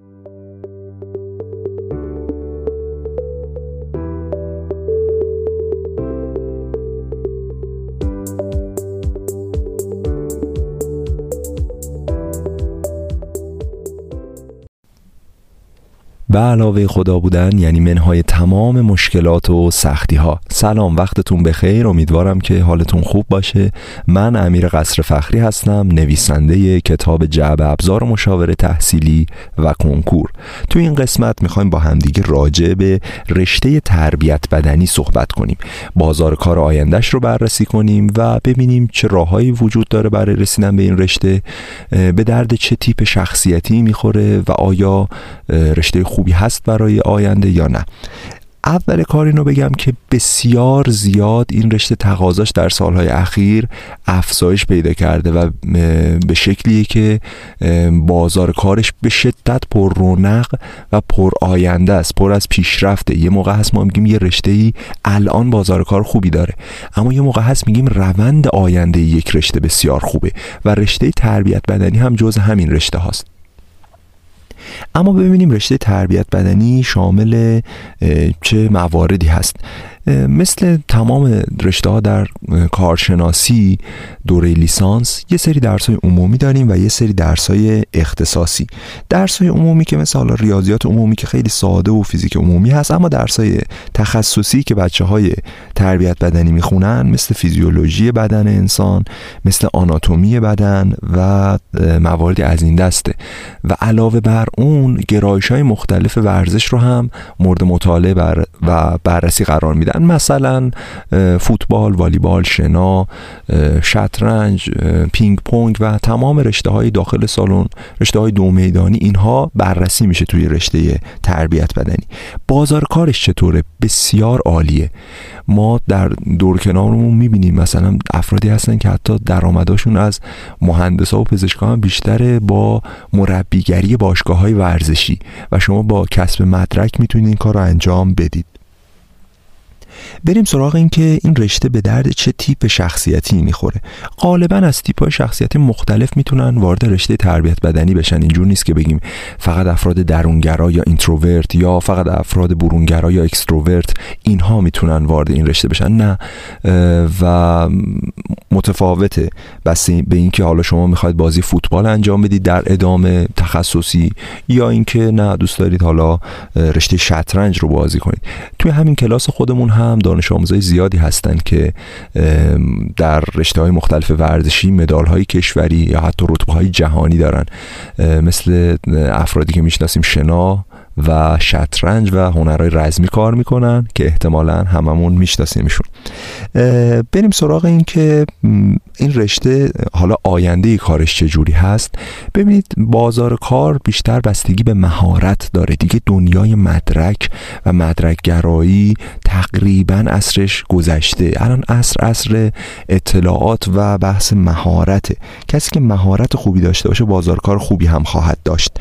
Thank you به علاوه خدا بودن یعنی منهای تمام مشکلات و سختی ها سلام وقتتون بخیر. امیدوارم که حالتون خوب باشه. من امیر قصر فخری هستم نویسنده کتاب جعب ابزار مشاوره تحصیلی و کنکور. تو این قسمت می‌خوایم با همدیگه راجع به رشته تربیت بدنی صحبت کنیم. بازار کار آیندهش رو بررسی کنیم و ببینیم چه راههایی وجود داره برای رسیدن به این رشته به درد چه تیپ شخصیتی می‌خوره و آیا رشته خوبی هست برای آینده یا نه. اول کار اینو بگم که بسیار زیاد این رشته تقاضاش در سالهای اخیر افزایش پیدا کرده و به شکلیه که بازار کارش به شدت پر رونق و پر آینده است پر از پیشرفته. یه موقع هست ما میگیم یه رشته ای الان بازار کار خوبی داره اما یه موقع هست میگیم روند آینده یک رشته بسیار خوبه و رشته تربیت بدنی هم جز همین رشته هاست. اما ببینیم رشته تربیت بدنی شامل چه مواردی هست. مثل تمام رشته ها در کارشناسی دوره لیسانس یه سری درس های عمومی داریم و یه سری درس های اختصاصی. درس های عمومی که مثل حالا ریاضیات عمومی که خیلی ساده و فیزیک عمومی هست اما درس های تخصصی که بچه های تربیت بدنی می‌خونن مثل فیزیولوژی بدن انسان مثل آناتومی بدن و مواردی از این دسته. و علاوه بر اون گرایش های مختلف ورزش رو هم مورد مطالعه و بررسی قرار میدن. مثلا فوتبال، والیبال، شنا، شطرنج، پینگ پونگ و تمام رشته های داخل سالن، رشته های دو میدانی اینها بررسی میشه توی رشته تربیت بدنی. بازار کارش چطوره؟ بسیار عالیه. ما در دور کنارمون می‌بینیم مثلا افرادی هستن که حتی درآمدشون از مهندسا و پزشکا بیشتره با مربیگری باشگاه های ورزشی و شما با کسب مدرک می‌تونید این کار رو انجام بدید بریم سراغ این که این رشته به درد چه تیپ شخصیتی می‌خوره. غالبا از تیپ های شخصیتی مختلف می‌تونن وارد رشته تربیت بدنی بشن اینجور نیست که بگیم فقط افراد درونگرا یا introvert یا فقط افراد برونگرا یا extrovert اینها می‌تونن وارد این رشته بشن. نه و متفاوته بسته به اینکه حالا شما می‌خواید بازی فوتبال انجام بدید در ادامه تخصصی یا اینکه نه دوست دارید حالا رشته شطرنج رو بازی کنید. توی همین کلاس خودمون هم دانش آموزای زیادی هستند که در رشته های مختلف ورزشی مدال های کشوری یا حتی رتبه های جهانی دارن. مثل افرادی که می‌شناسیم شنا و شطرنج و هنرهای رزمی کار می‌کنن که احتمالا هممون میشناسیمشون. بریم سراغ این که این رشته حالا آینده کارش چجوری هست؟ ببینید بازار کار بیشتر بستگی به مهارت داره. دیگه دنیای مدرک و مدرک گرایی تقریبا اصرش گذشته. الان اصر اصر اطلاعات و بحث مهارته. کسی که مهارت خوبی داشته باشه بازار کار خوبی هم خواهد داشت.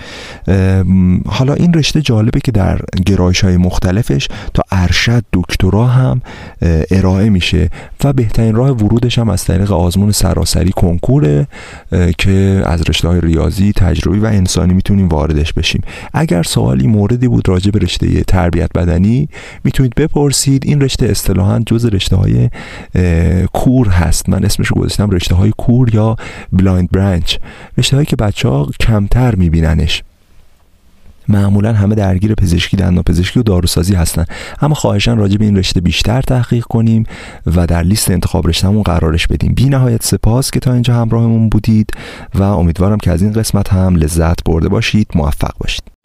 حالا این رشته جالبه که در گرایش های مختلفش تا ارشد دکترا هم ارائه میشه و بهترین راه ورودش هم از طریق آزمون سراسری کنکوره که از رشته های ریاضی تجربی و انسانی می‌تونیم واردش بشیم. اگر سوالی موردی بود راجع به رشته تربیت بدنی می‌تونید بپرسید. این رشته اصطلاحا جز رشته های کور هست. من اسمش گذاشتم رشته های کور یا blind branch. رشته هایی که بچه ها کمتر میبیننش. معمولا همه درگیر پزشکی دندان پزشکی و داروسازی هستن. اما خواهشان راجع به این رشته بیشتر تحقیق کنیم و در لیست انتخاب رشتهمون قرارش بدیم. بی نهایت سپاس که تا اینجا همراهمون بودید و امیدوارم که از این قسمت هم لذت برده باشید موفق باشید.